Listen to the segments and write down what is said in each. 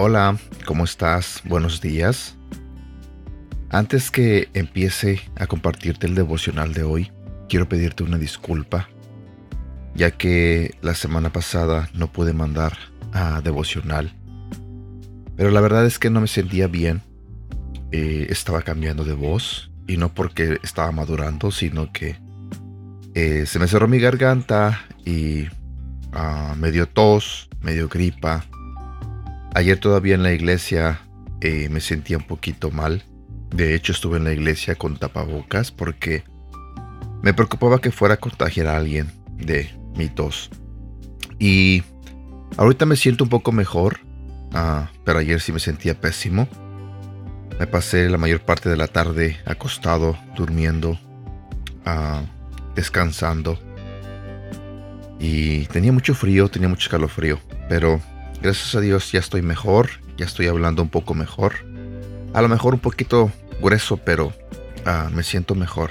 Hola, ¿cómo estás? Buenos días. Antes que empiece a compartirte el devocional de hoy, quiero pedirte una disculpa, ya que la semana pasada no pude mandar a devocional. Pero la verdad es que no me sentía bien. Eh, estaba cambiando de voz y no porque estaba madurando, sino que eh, se me cerró mi garganta y uh, me dio tos, me dio gripa. Ayer todavía en la iglesia eh, me sentía un poquito mal. De hecho estuve en la iglesia con tapabocas porque me preocupaba que fuera a contagiar a alguien de mi tos. Y ahorita me siento un poco mejor, uh, pero ayer sí me sentía pésimo. Me pasé la mayor parte de la tarde acostado, durmiendo, uh, descansando. Y tenía mucho frío, tenía mucho calofrío. Pero gracias a Dios ya estoy mejor, ya estoy hablando un poco mejor. A lo mejor un poquito grueso, pero uh, me siento mejor.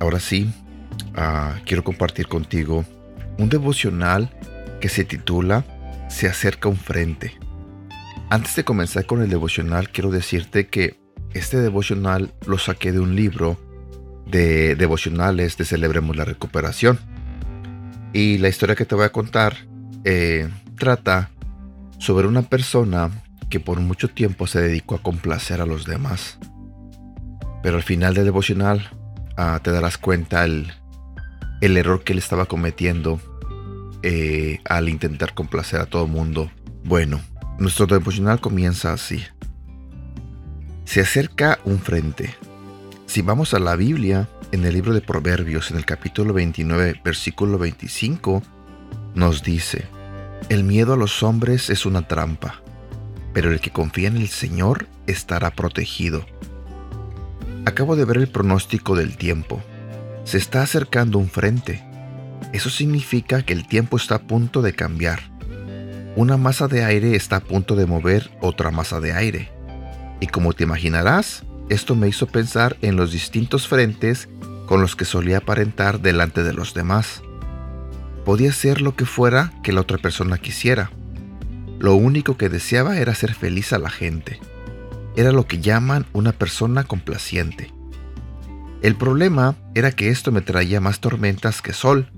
Ahora sí, uh, quiero compartir contigo un devocional que se titula Se acerca un frente. Antes de comenzar con el devocional, quiero decirte que este devocional lo saqué de un libro de devocionales de Celebremos la Recuperación. Y la historia que te voy a contar eh, trata sobre una persona que por mucho tiempo se dedicó a complacer a los demás. Pero al final del devocional ah, te darás cuenta el, el, error que él estaba cometiendo eh, al intentar complacer a todo el mundo. Bueno, nuestro devocional comienza así. Se acerca un frente. Si vamos a la Biblia, en el libro de Proverbios, en el capítulo 29, versículo 25, nos dice, El miedo a los hombres es una trampa, pero el que confía en el Señor estará protegido. Acabo de ver el pronóstico del tiempo. Se está acercando un frente. Eso significa que el tiempo está a punto de cambiar una masa de aire está a punto de mover otra masa de aire. Y como te imaginarás, esto me hizo pensar en los distintos frentes con los que solía aparentar delante de los demás. Podía ser lo que fuera que la otra persona quisiera. Lo único que deseaba era hacer feliz a la gente. Era lo que llaman una persona complaciente. El problema era que esto me traía más tormentas que sol.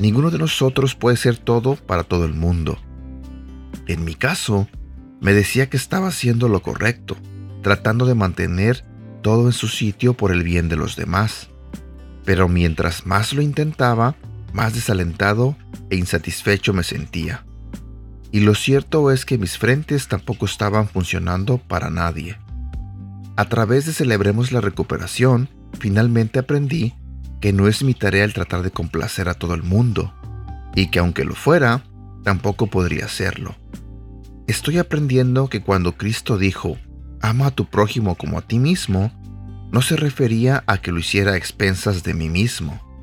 Ninguno de nosotros puede ser todo para todo el mundo. En mi caso, me decía que estaba haciendo lo correcto, tratando de mantener todo en su sitio por el bien de los demás. Pero mientras más lo intentaba, más desalentado e insatisfecho me sentía. Y lo cierto es que mis frentes tampoco estaban funcionando para nadie. A través de Celebremos la Recuperación, finalmente aprendí que no es mi tarea el tratar de complacer a todo el mundo, y que aunque lo fuera, tampoco podría hacerlo. Estoy aprendiendo que cuando Cristo dijo, ama a tu prójimo como a ti mismo, no se refería a que lo hiciera a expensas de mí mismo.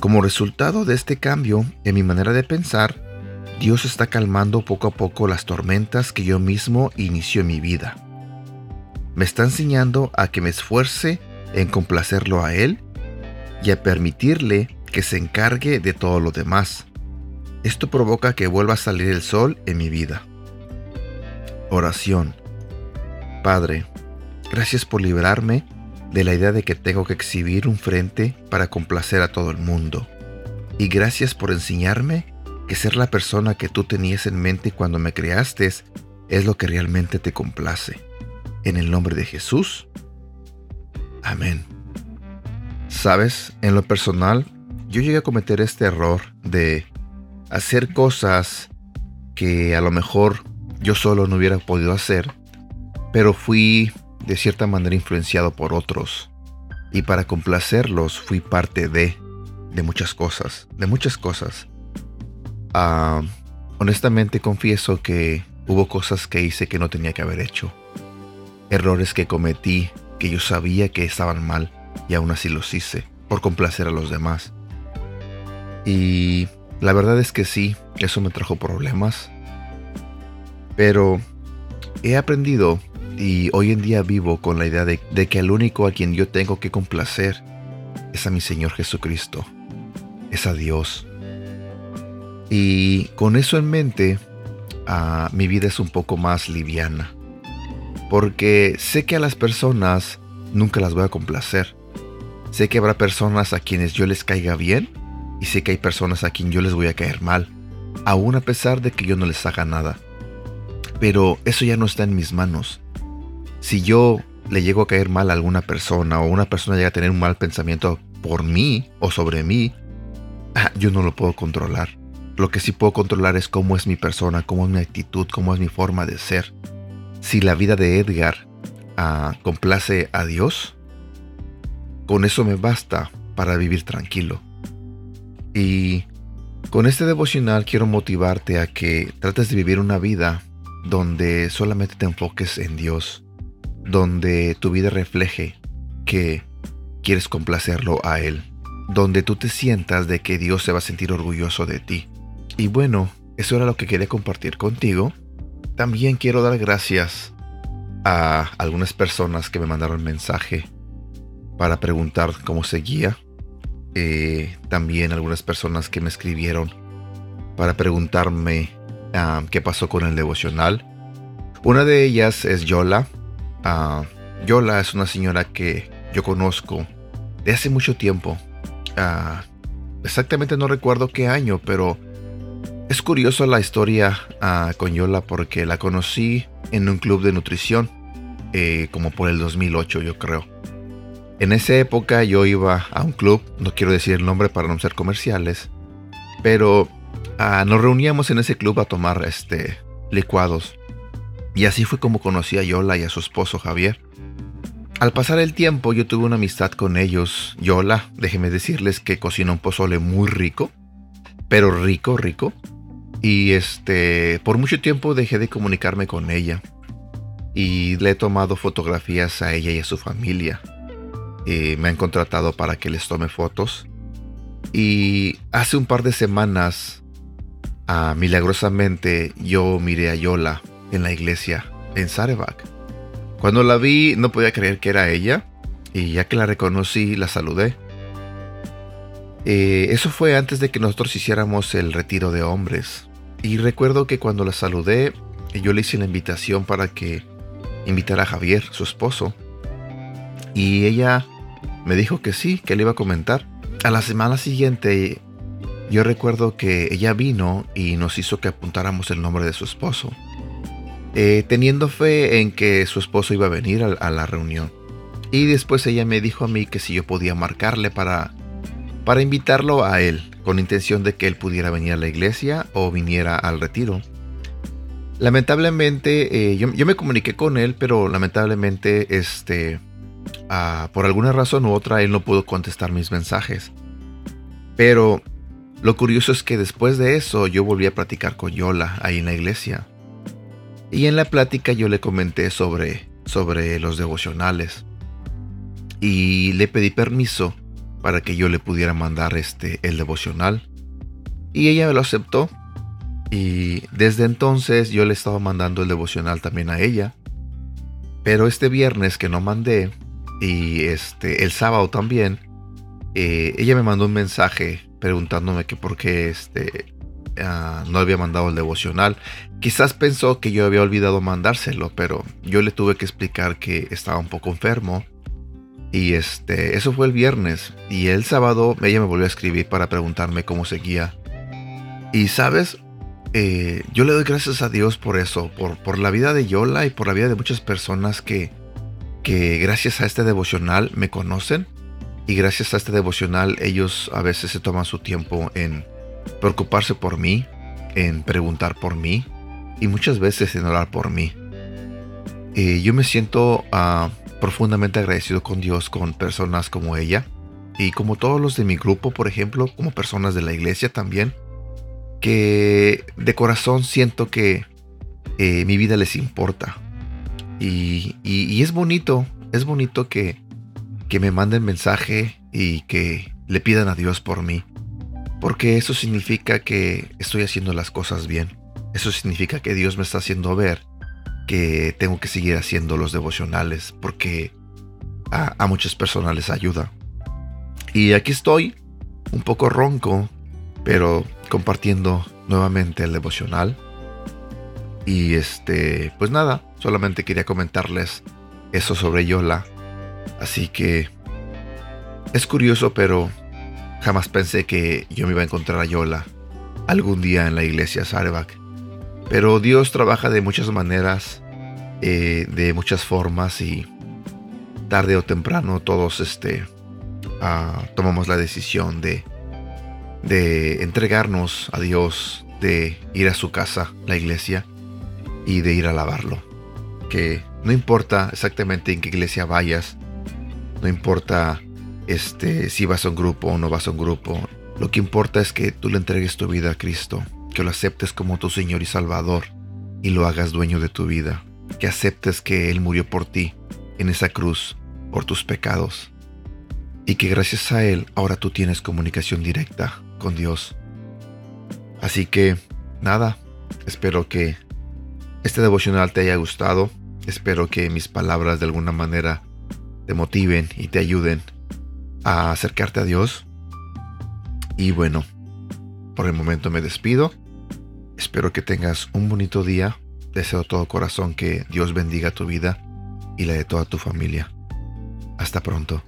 Como resultado de este cambio en mi manera de pensar, Dios está calmando poco a poco las tormentas que yo mismo inició en mi vida. Me está enseñando a que me esfuerce en complacerlo a Él y a permitirle que se encargue de todo lo demás. Esto provoca que vuelva a salir el sol en mi vida. Oración. Padre, gracias por librarme de la idea de que tengo que exhibir un frente para complacer a todo el mundo. Y gracias por enseñarme que ser la persona que tú tenías en mente cuando me creaste es lo que realmente te complace. En el nombre de Jesús. Amén. Sabes, en lo personal, yo llegué a cometer este error de hacer cosas que a lo mejor yo solo no hubiera podido hacer, pero fui de cierta manera influenciado por otros y para complacerlos fui parte de, de muchas cosas, de muchas cosas. Ah, honestamente confieso que hubo cosas que hice que no tenía que haber hecho, errores que cometí que yo sabía que estaban mal y aún así los hice por complacer a los demás. Y la verdad es que sí, eso me trajo problemas, pero he aprendido y hoy en día vivo con la idea de, que el único a quien yo tengo que complacer es a mi Señor Jesucristo, es a Dios. Y con eso en mente, ah, mi vida es un poco más liviana. Porque sé que a las personas nunca las voy a complacer. Sé que habrá personas a quienes yo les caiga bien y sé que hay personas a quien yo les voy a caer mal, aún a pesar de que yo no les haga nada. Pero eso ya no está en mis manos. Si yo le llego a caer mal a alguna persona o una persona llega a tener un mal pensamiento por mí o sobre mí, ah, yo no lo puedo controlar. Lo que sí puedo controlar es cómo es mi persona, cómo es mi actitud, cómo es mi forma de ser. Si la vida de Edgar ah, complace a Dios, con eso me basta para vivir tranquilo. Y con este devocional quiero motivarte a que trates de vivir una vida donde solamente te enfoques en Dios, donde tu vida refleje que quieres complacerlo a Él, donde tú te sientas de que Dios se va a sentir orgulloso de ti. Y bueno, eso era lo que quería compartir contigo. También quiero dar gracias a algunas personas que me mandaron mensaje para preguntar cómo seguía. Eh, también algunas personas que me escribieron para preguntarme ah, qué pasó con el devocional. Una de ellas es Yola. Ah, Yola es una señora que yo conozco de hace mucho tiempo. Ah, exactamente no recuerdo qué año, pero es curioso la historia con Yola porque la conocí en un club de nutrición, eh, como por el 2008 yo creo. En esa época yo iba a un club, no quiero decir el nombre para no ser comerciales, pero ah, nos reuníamos en ese club a tomar este, licuados. Y así fue como conocí a Yola y a su esposo Javier. Al pasar el tiempo yo tuve una amistad con ellos. Yola, déjenme decirles que cocina un pozole muy rico, pero rico, rico. Y este, por mucho tiempo dejé de comunicarme con ella. Y le he tomado fotografías a ella y a su familia. Eh, me han contratado para que les tome fotos. Y hace un par de semanas, ah, milagrosamente, yo miré a Yola en la iglesia en Sarevac. Cuando la vi, no podía creer que era ella. Y ya que la reconocí, la saludé. Eh, eso fue antes de que nosotros hiciéramos el retiro de hombres. Y recuerdo que cuando la saludé, yo le hice la invitación para que invitara a Javier, su esposo. Y ella me dijo que sí, que le iba a comentar. A la semana siguiente, yo recuerdo que ella vino y nos hizo que apuntáramos el nombre de su esposo, eh, teniendo fe en que su esposo iba a venir a, la reunión. Y después ella me dijo a mí que si yo podía marcarle para, para invitarlo a él, con intención de que él pudiera venir a la iglesia o viniera al retiro. Lamentablemente, eh, yo, yo, me comuniqué con él, pero lamentablemente, este, Ah, por alguna razón u otra él no pudo contestar mis mensajes. Pero lo curioso es que después de eso yo volví a platicar con Yola ahí en la iglesia. Y en la plática yo le comenté sobre, sobre los devocionales. Y le pedí permiso para que yo le pudiera mandar este, el devocional. Y ella lo aceptó. Y desde entonces yo le estaba mandando el devocional también a ella. Pero este viernes que no mandé, y este, el sábado también, eh, ella me mandó un mensaje preguntándome que por qué este, ah, no había mandado el devocional. Quizás pensó que yo había olvidado mandárselo, pero yo le tuve que explicar que estaba un poco enfermo. Y este, eso fue el viernes. Y el sábado ella me volvió a escribir para preguntarme cómo seguía. Y sabes, eh, yo le doy gracias a Dios por eso, por, por la vida de Yola y por la vida de muchas personas que, que gracias a este devocional me conocen y gracias a este devocional ellos a veces se toman su tiempo en preocuparse por mí, en preguntar por mí y muchas veces en orar por mí. Yo me siento ah, profundamente agradecido con Dios, con personas como ella y como todos los de mi grupo, por ejemplo, como personas de la iglesia también, que de corazón siento que eh, mi vida les importa, y, es bonito, es bonito que, que me manden mensaje y que le pidan a Dios por mí. Porque eso significa que estoy haciendo las cosas bien. Eso significa que Dios me está haciendo ver que tengo que seguir haciendo los devocionales porque a, a, muchas personas les ayuda. Y aquí estoy, un poco ronco, pero compartiendo nuevamente el devocional. Y este, pues nada, solamente quería comentarles eso sobre Yola. Así que es curioso, pero jamás pensé que yo me iba a encontrar a Yola algún día en la iglesia Sarebak. Pero Dios trabaja de muchas maneras, eh, de muchas formas y tarde o temprano todos este, ah, tomamos la decisión de, de entregarnos a Dios, de ir a su casa, la iglesia, y de ir a alabarlo. Que no importa exactamente en qué iglesia vayas, no importa este, si vas a un grupo o no vas a un grupo, lo que importa es que tú le entregues tu vida a Cristo, que lo aceptes como tu Señor y Salvador y lo hagas dueño de tu vida, que aceptes que Él murió por ti en esa cruz, por tus pecados, y que gracias a Él ahora tú tienes comunicación directa con Dios. Así que, nada, espero que este devocional te haya gustado, espero que mis palabras de alguna manera te motiven y te ayuden a acercarte a Dios. Y bueno, por el momento me despido. Espero que tengas un bonito día. Deseo de todo corazón que Dios bendiga tu vida y la de toda tu familia. Hasta pronto.